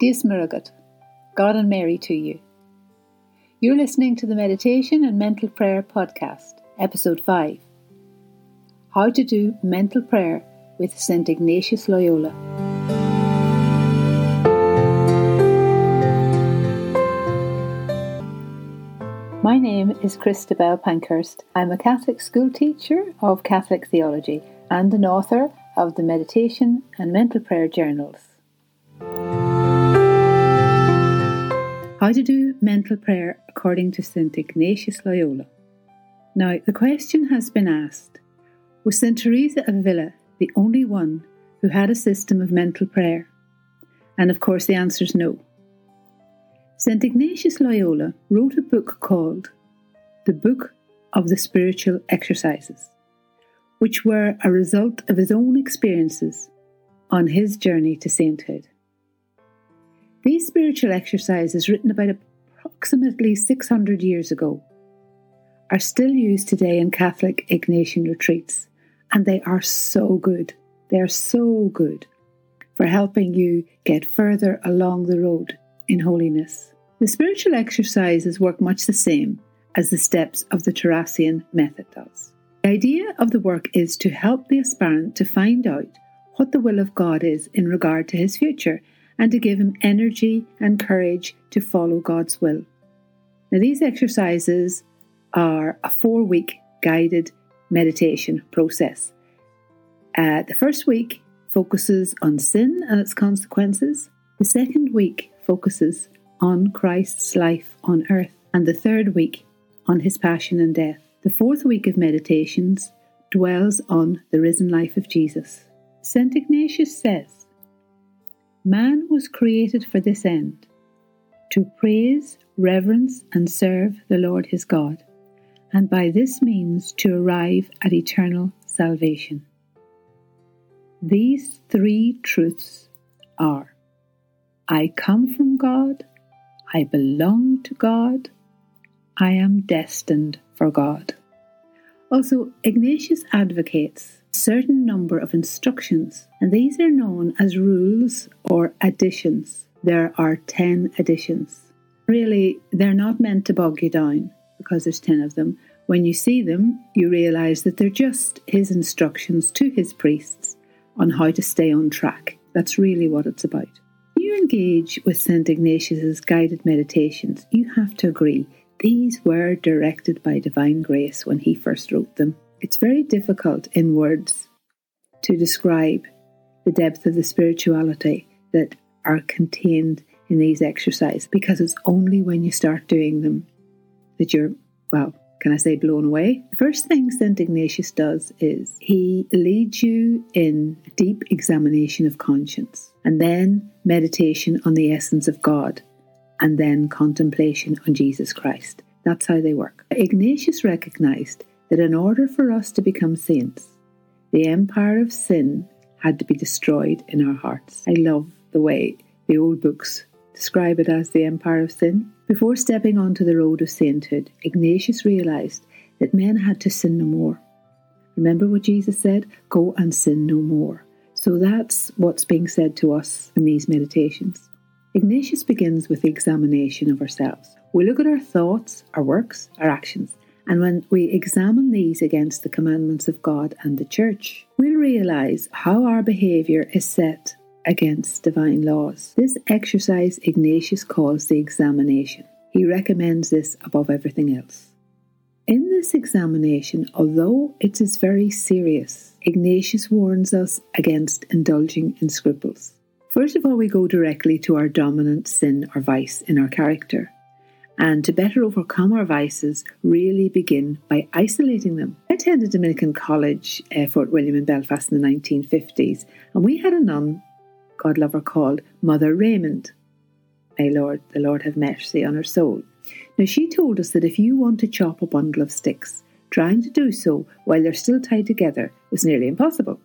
Dies Miragat, God and Mary to you. You're listening to the Meditation and Mental Prayer Podcast, Episode 5 How to Do Mental Prayer with St. Ignatius Loyola. My name is Christabel Pankhurst. I'm a Catholic school teacher of Catholic theology and an author of the Meditation and Mental Prayer Journals. How to do mental prayer according to St. Ignatius Loyola. Now, the question has been asked Was St. Teresa of Avila the only one who had a system of mental prayer? And of course, the answer is no. St. Ignatius Loyola wrote a book called The Book of the Spiritual Exercises which were a result of his own experiences on his journey to sainthood. These spiritual exercises, written about approximately 600 years ago, are still used today in Catholic Ignatian retreats, and they are so good. They are so good for helping you get further along the road in holiness. The spiritual exercises work much the same as the steps of the Teresian method does. The idea of the work is to help the aspirant to find out what the will of God is in regard to his future and to give him energy and courage to follow God's will. Now, these exercises are a four week guided meditation process. Uh, the first week focuses on sin and its consequences, the second week focuses on Christ's life on earth, and the third week on his passion and death. The fourth week of meditations dwells on the risen life of Jesus. St. Ignatius says, Man was created for this end to praise, reverence, and serve the Lord his God, and by this means to arrive at eternal salvation. These three truths are I come from God, I belong to God, I am destined for God. Also, Ignatius advocates certain number of instructions, and these are known as rules or additions. There are 10 additions. Really, they're not meant to bog you down because there's 10 of them. When you see them, you realize that they're just his instructions to his priests on how to stay on track. That's really what it's about. When you engage with St. Ignatius's guided meditations, you have to agree these were directed by divine grace when he first wrote them. It's very difficult in words to describe the depth of the spirituality that are contained in these exercises because it's only when you start doing them that you're, well, can I say blown away? The first thing St. Ignatius does is he leads you in deep examination of conscience and then meditation on the essence of God and then contemplation on Jesus Christ. That's how they work. Ignatius recognized that in order for us to become saints, the empire of sin had to be destroyed in our hearts. I love the way the old books describe it as the empire of sin. Before stepping onto the road of sainthood, Ignatius realized that men had to sin no more. Remember what Jesus said? Go and sin no more. So that's what's being said to us in these meditations. Ignatius begins with the examination of ourselves. We look at our thoughts, our works, our actions, and when we examine these against the commandments of God and the Church, we'll realize how our behaviour is set against divine laws. This exercise Ignatius calls the examination. He recommends this above everything else. In this examination, although it is very serious, Ignatius warns us against indulging in scruples. First of all, we go directly to our dominant sin or vice in our character. And to better overcome our vices, really begin by isolating them. I attended Dominican College, uh, Fort William in Belfast in the 1950s, and we had a nun, God love her, called Mother Raymond. May Lord, the Lord have mercy on her soul. Now, she told us that if you want to chop a bundle of sticks, trying to do so while they're still tied together was nearly impossible.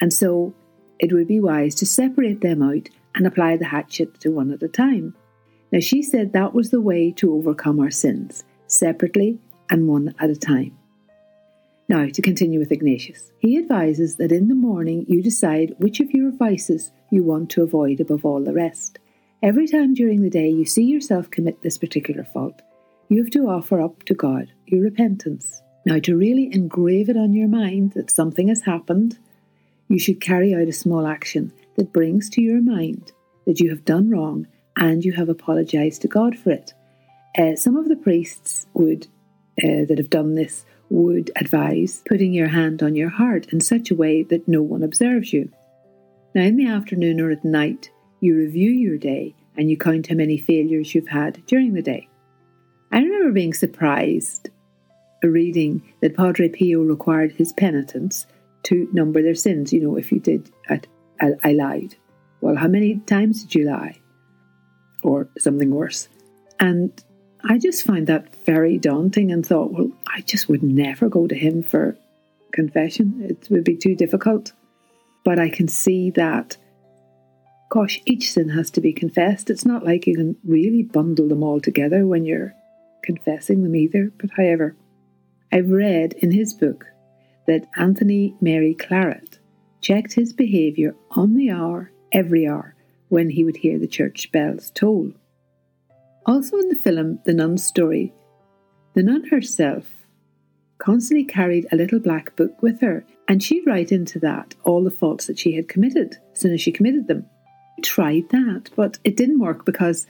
And so it would be wise to separate them out and apply the hatchet to one at a time. Now, she said that was the way to overcome our sins, separately and one at a time. Now, to continue with Ignatius, he advises that in the morning you decide which of your vices you want to avoid above all the rest. Every time during the day you see yourself commit this particular fault, you have to offer up to God your repentance. Now, to really engrave it on your mind that something has happened, you should carry out a small action that brings to your mind that you have done wrong and you have apologized to God for it. Uh, some of the priests would uh, that have done this would advise putting your hand on your heart in such a way that no one observes you. Now, in the afternoon or at night, you review your day and you count how many failures you've had during the day. I remember being surprised reading that Padre Pio required his penitents to number their sins. You know, if you did, I, I lied. Well, how many times did you lie? Or something worse. And I just found that very daunting and thought, well, I just would never go to him for confession. It would be too difficult. But I can see that, gosh, each sin has to be confessed. It's not like you can really bundle them all together when you're confessing them either. But however, I've read in his book that Anthony Mary Claret checked his behaviour on the hour, every hour, when he would hear the church bells toll. Also in the film The Nun's Story, the nun herself constantly carried a little black book with her, and she'd write into that all the faults that she had committed as soon as she committed them. I tried that, but it didn't work because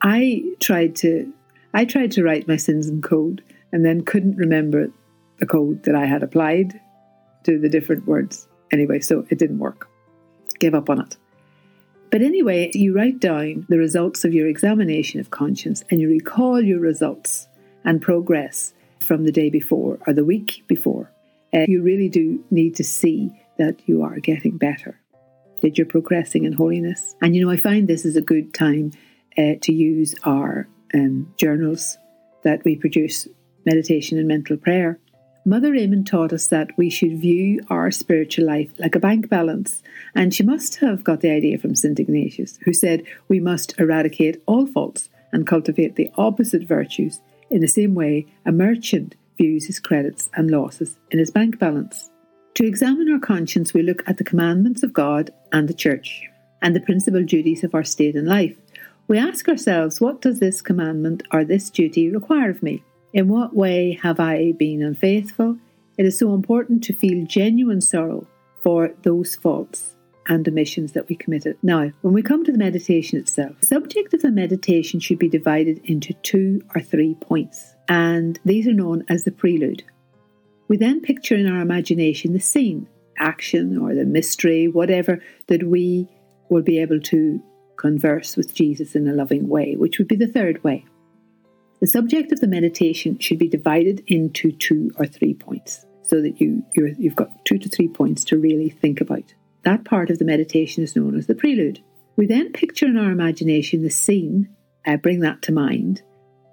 I tried to I tried to write my sins in code and then couldn't remember the code that I had applied to the different words. Anyway, so it didn't work. Gave up on it. But anyway, you write down the results of your examination of conscience and you recall your results and progress from the day before or the week before. Uh, you really do need to see that you are getting better, that you're progressing in holiness. And you know, I find this is a good time uh, to use our um, journals that we produce meditation and mental prayer. Mother Raymond taught us that we should view our spiritual life like a bank balance, and she must have got the idea from St. Ignatius, who said we must eradicate all faults and cultivate the opposite virtues in the same way a merchant views his credits and losses in his bank balance. To examine our conscience, we look at the commandments of God and the Church, and the principal duties of our state and life. We ask ourselves, what does this commandment or this duty require of me? In what way have I been unfaithful? It is so important to feel genuine sorrow for those faults and omissions that we committed. Now, when we come to the meditation itself, the subject of the meditation should be divided into two or three points, and these are known as the prelude. We then picture in our imagination the scene, action, or the mystery, whatever, that we will be able to converse with Jesus in a loving way, which would be the third way. The subject of the meditation should be divided into two or three points so that you, you have got two to three points to really think about. That part of the meditation is known as the prelude. We then picture in our imagination the scene, uh, bring that to mind,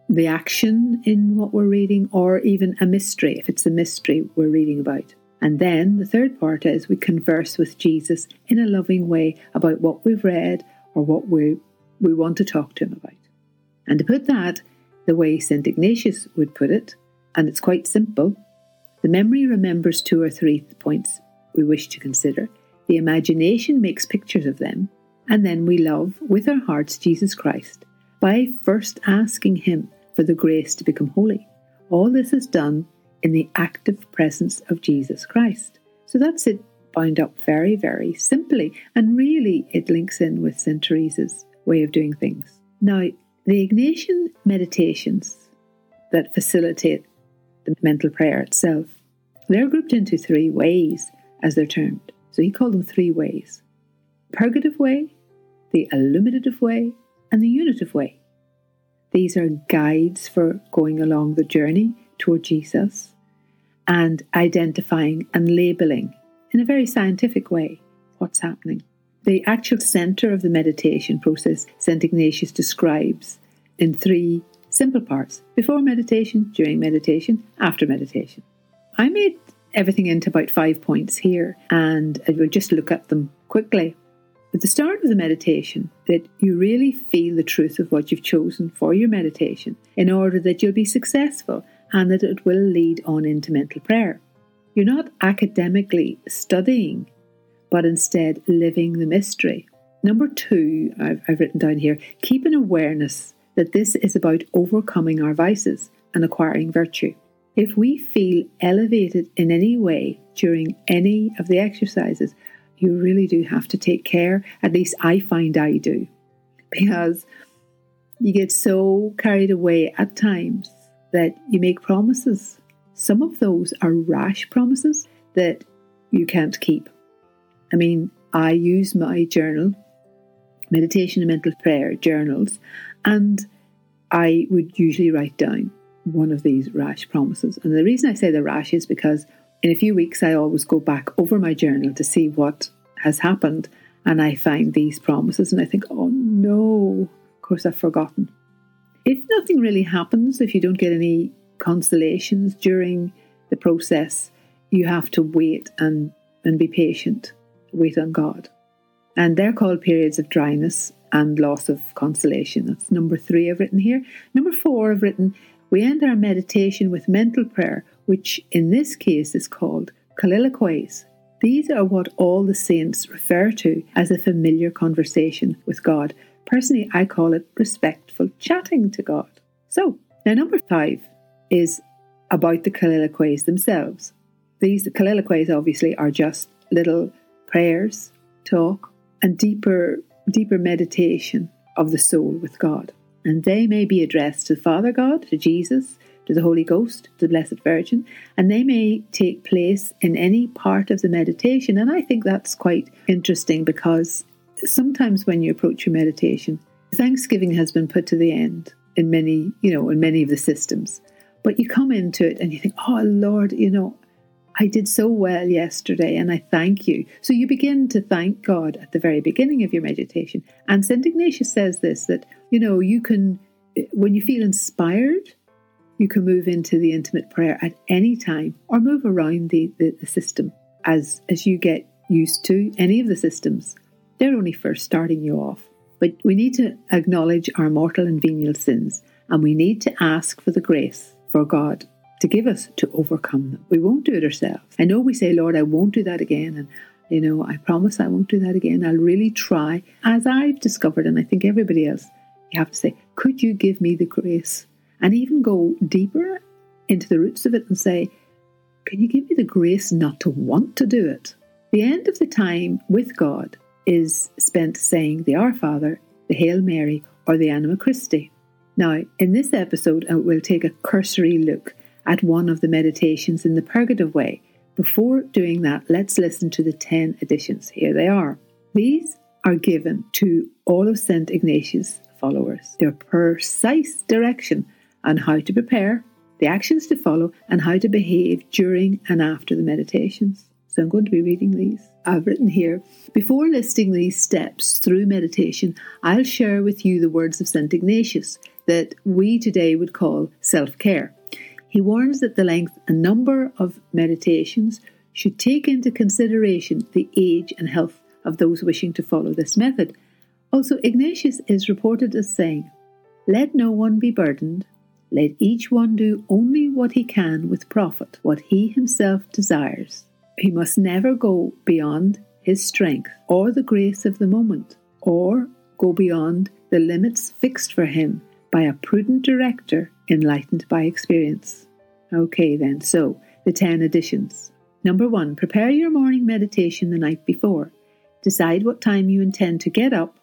the action in what we're reading, or even a mystery, if it's a mystery we're reading about. And then the third part is we converse with Jesus in a loving way about what we've read or what we, we want to talk to him about. And to put that the way St. Ignatius would put it, and it's quite simple. The memory remembers two or three points we wish to consider, the imagination makes pictures of them, and then we love with our hearts Jesus Christ by first asking Him for the grace to become holy. All this is done in the active presence of Jesus Christ. So that's it bound up very, very simply, and really it links in with St. Teresa's way of doing things. Now, the Ignatian meditations that facilitate the mental prayer itself, they're grouped into three ways, as they're termed. So he called them three ways purgative way, the illuminative way, and the unitive way. These are guides for going along the journey toward Jesus and identifying and labeling in a very scientific way what's happening. The actual center of the meditation process, St. Ignatius describes in three simple parts before meditation, during meditation, after meditation. I made everything into about five points here and I will just look at them quickly. At the start of the meditation, that you really feel the truth of what you've chosen for your meditation in order that you'll be successful and that it will lead on into mental prayer. You're not academically studying but instead living the mystery. Number two, I've, I've written down here keep an awareness that this is about overcoming our vices and acquiring virtue. If we feel elevated in any way during any of the exercises, you really do have to take care. At least I find I do. Because you get so carried away at times that you make promises. Some of those are rash promises that you can't keep. I mean, I use my journal, meditation and mental prayer journals, and I would usually write down one of these rash promises. And the reason I say the rash is because in a few weeks I always go back over my journal to see what has happened and I find these promises and I think, oh no, of course I've forgotten. If nothing really happens, if you don't get any consolations during the process, you have to wait and, and be patient, wait on God. And they're called periods of dryness and loss of consolation. That's number three I've written here. Number four I've written we end our meditation with mental prayer, which in this case is called colloquies. These are what all the saints refer to as a familiar conversation with God. Personally, I call it respectful chatting to God. So, now number five is about the colloquies themselves. These colloquies obviously are just little prayers, talk, and deeper, deeper meditation of the soul with God and they may be addressed to Father God, to Jesus, to the Holy Ghost, to the Blessed Virgin, and they may take place in any part of the meditation. And I think that's quite interesting because sometimes when you approach your meditation, Thanksgiving has been put to the end in many, you know, in many of the systems. But you come into it and you think, oh Lord, you know, I did so well yesterday and I thank you. So you begin to thank God at the very beginning of your meditation. And St. Ignatius says this that, you know, you can, when you feel inspired, you can move into the intimate prayer at any time or move around the, the, the system as, as you get used to any of the systems. They're only first starting you off. But we need to acknowledge our mortal and venial sins and we need to ask for the grace for God to give us to overcome them. We won't do it ourselves. I know we say, Lord, I won't do that again. And, you know, I promise I won't do that again. I'll really try, as I've discovered, and I think everybody else, you have to say, could you give me the grace? And even go deeper into the roots of it and say, can you give me the grace not to want to do it? The end of the time with God is spent saying the Our Father, the Hail Mary, or the Anima Christi. Now, in this episode, we'll take a cursory look at one of the meditations in the Purgative Way. Before doing that, let's listen to the 10 additions. Here they are. These are given to all of St. Ignatius' followers. Their precise direction on how to prepare, the actions to follow, and how to behave during and after the meditations. So I'm going to be reading these. I've written here Before listing these steps through meditation, I'll share with you the words of St. Ignatius that we today would call self care. He warns that the length and number of meditations should take into consideration the age and health of those wishing to follow this method. Also, Ignatius is reported as saying, Let no one be burdened, let each one do only what he can with profit, what he himself desires. He must never go beyond his strength or the grace of the moment, or go beyond the limits fixed for him by a prudent director enlightened by experience. Okay, then, so the 10 additions. Number one, prepare your morning meditation the night before. Decide what time you intend to get up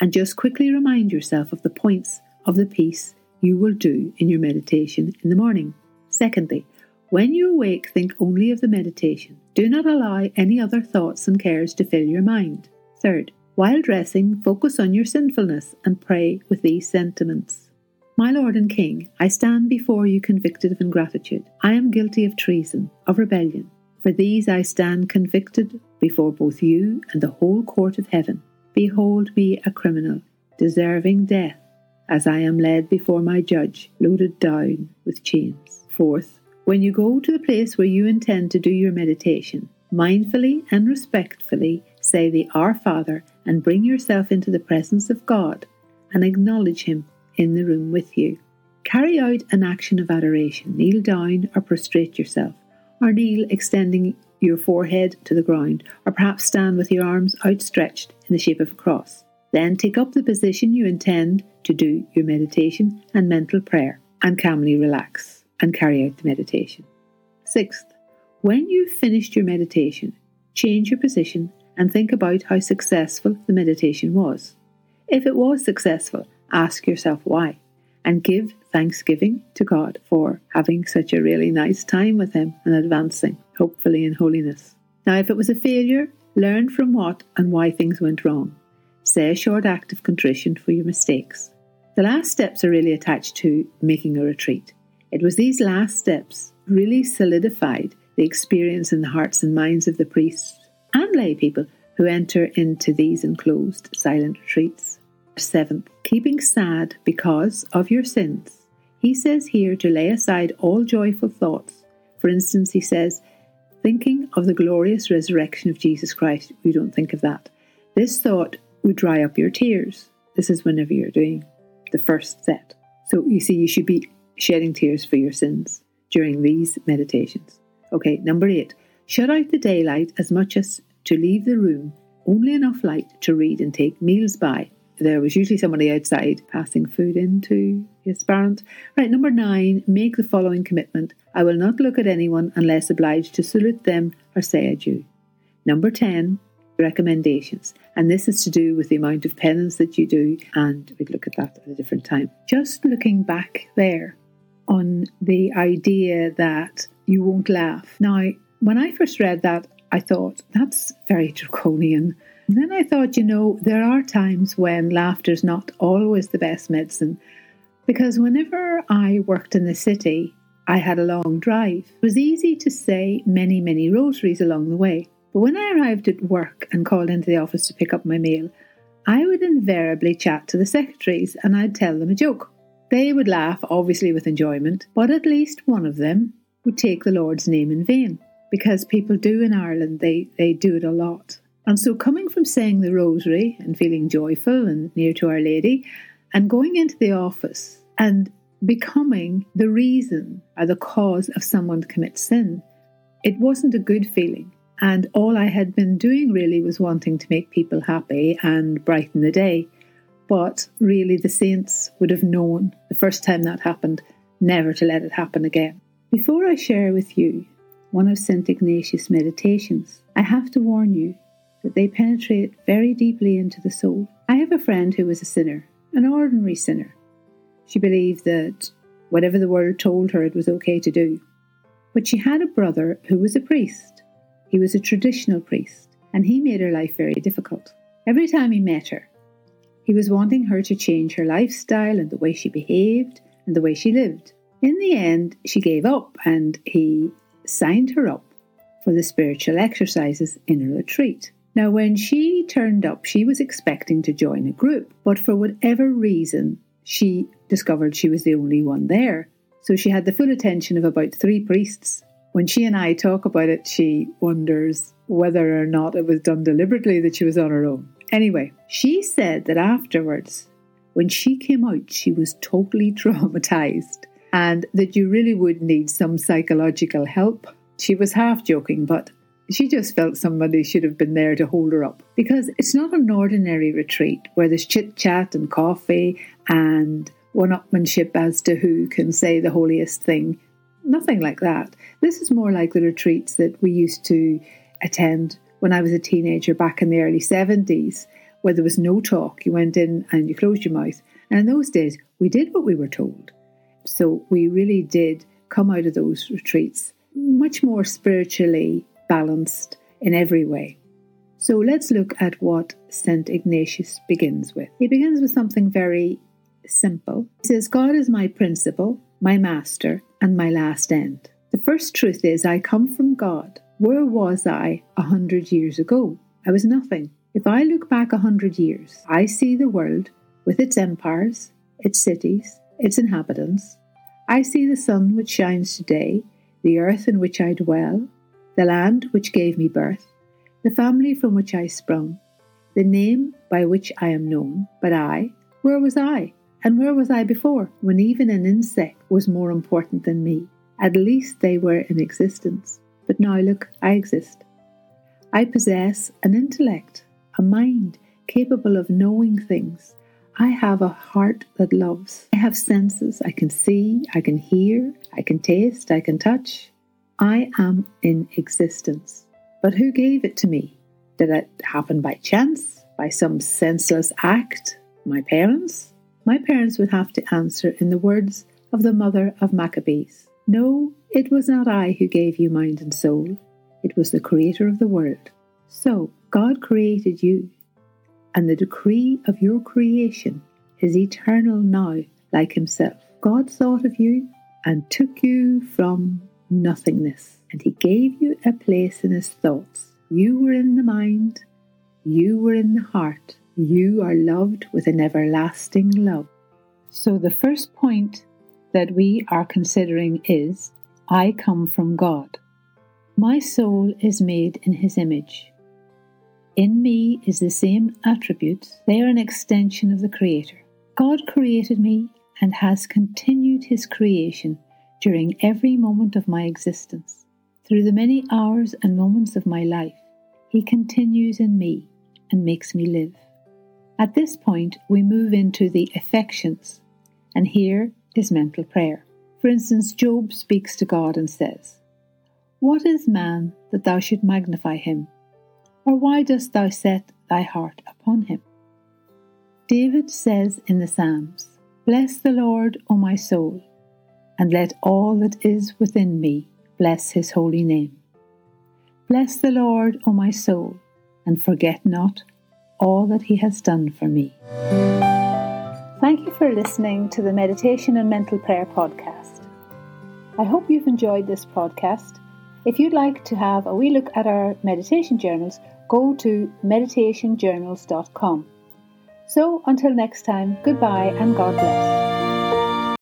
and just quickly remind yourself of the points of the piece you will do in your meditation in the morning. Secondly, when you awake, think only of the meditation. Do not allow any other thoughts and cares to fill your mind. Third, while dressing, focus on your sinfulness and pray with these sentiments. My Lord and King, I stand before you convicted of ingratitude. I am guilty of treason, of rebellion. For these I stand convicted before both you and the whole court of heaven. Behold me a criminal, deserving death, as I am led before my judge, loaded down with chains. Fourth, when you go to the place where you intend to do your meditation, mindfully and respectfully say the Our Father and bring yourself into the presence of God and acknowledge Him in the room with you. Carry out an action of adoration. Kneel down or prostrate yourself, or kneel extending your forehead to the ground, or perhaps stand with your arms outstretched in the shape of a cross. Then take up the position you intend to do your meditation and mental prayer and calmly relax and carry out the meditation. Sixth, when you've finished your meditation, change your position and think about how successful the meditation was. If it was successful, ask yourself why and give thanksgiving to God for having such a really nice time with Him and advancing, hopefully in holiness. Now, if it was a failure, learn from what and why things went wrong. Say a short act of contrition for your mistakes. The last steps are really attached to making a retreat. It was these last steps really solidified the experience in the hearts and minds of the priests and lay people who enter into these enclosed silent retreats. Seventh, keeping sad because of your sins. He says here to lay aside all joyful thoughts. For instance, he says, thinking of the glorious resurrection of Jesus Christ, we don't think of that. This thought would dry up your tears. This is whenever you're doing the first set. So you see, you should be shedding tears for your sins during these meditations. Okay, number eight, shut out the daylight as much as to leave the room only enough light to read and take meals by. There was usually somebody outside passing food into his parent. Right, number nine, make the following commitment I will not look at anyone unless obliged to salute them or say adieu. Number 10, recommendations. And this is to do with the amount of penance that you do, and we'd look at that at a different time. Just looking back there on the idea that you won't laugh. Now, when I first read that, I thought, that's very draconian. And then I thought, you know, there are times when laughter's not always the best medicine. Because whenever I worked in the city, I had a long drive. It was easy to say many, many rosaries along the way. But when I arrived at work and called into the office to pick up my meal, I would invariably chat to the secretaries and I'd tell them a joke. They would laugh, obviously with enjoyment, but at least one of them would take the Lord's name in vain because people do in Ireland, they, they do it a lot. And so, coming from saying the rosary and feeling joyful and near to Our Lady, and going into the office and becoming the reason or the cause of someone to commit sin, it wasn't a good feeling. And all I had been doing really was wanting to make people happy and brighten the day. But really, the saints would have known the first time that happened never to let it happen again. Before I share with you one of St. Ignatius' meditations, I have to warn you that they penetrate very deeply into the soul. I have a friend who was a sinner, an ordinary sinner. She believed that whatever the world told her, it was okay to do. But she had a brother who was a priest. He was a traditional priest, and he made her life very difficult. Every time he met her, he was wanting her to change her lifestyle and the way she behaved and the way she lived. In the end, she gave up and he signed her up for the spiritual exercises in a retreat. Now, when she turned up, she was expecting to join a group, but for whatever reason, she discovered she was the only one there. So she had the full attention of about three priests. When she and I talk about it, she wonders whether or not it was done deliberately that she was on her own. Anyway, she said that afterwards, when she came out, she was totally traumatized and that you really would need some psychological help. She was half joking, but she just felt somebody should have been there to hold her up because it's not an ordinary retreat where there's chit chat and coffee and one upmanship as to who can say the holiest thing. Nothing like that. This is more like the retreats that we used to attend when I was a teenager back in the early 70s, where there was no talk. You went in and you closed your mouth. And in those days, we did what we were told. So we really did come out of those retreats much more spiritually balanced in every way. So let's look at what St. Ignatius begins with. He begins with something very simple. He says, God is my principle, my master, and my last end. The first truth is, I come from God. Where was I a hundred years ago? I was nothing. If I look back a hundred years, I see the world with its empires, its cities, its inhabitants. I see the sun which shines today, the earth in which I dwell, the land which gave me birth, the family from which I sprung, the name by which I am known. But I, where was I? And where was I before, when even an insect was more important than me? At least they were in existence. But now look, I exist. I possess an intellect, a mind capable of knowing things. I have a heart that loves. I have senses. I can see, I can hear, I can taste, I can touch. I am in existence. But who gave it to me? Did it happen by chance? By some senseless act? My parents? My parents would have to answer in the words of the mother of Maccabees No, it was not I who gave you mind and soul, it was the Creator of the world. So, God created you, and the decree of your creation is eternal now, like Himself. God thought of you and took you from nothingness, and He gave you a place in His thoughts. You were in the mind, you were in the heart, you are loved with an everlasting love. So, the first point that we are considering is I come from God. My soul is made in His image. In me is the same attributes, they are an extension of the Creator. God created me and has continued His creation during every moment of my existence. Through the many hours and moments of my life, He continues in me and makes me live. At this point, we move into the affections, and here is mental prayer. For instance, Job speaks to God and says, What is man that thou should magnify him? Or why dost thou set thy heart upon him? David says in the Psalms, Bless the Lord, O my soul, and let all that is within me bless his holy name. Bless the Lord, O my soul, and forget not all that he has done for me. Thank you for listening to the Meditation and Mental Prayer podcast. I hope you've enjoyed this podcast. If you'd like to have a wee look at our meditation journals, go to meditationjournals.com. So until next time, goodbye and God bless.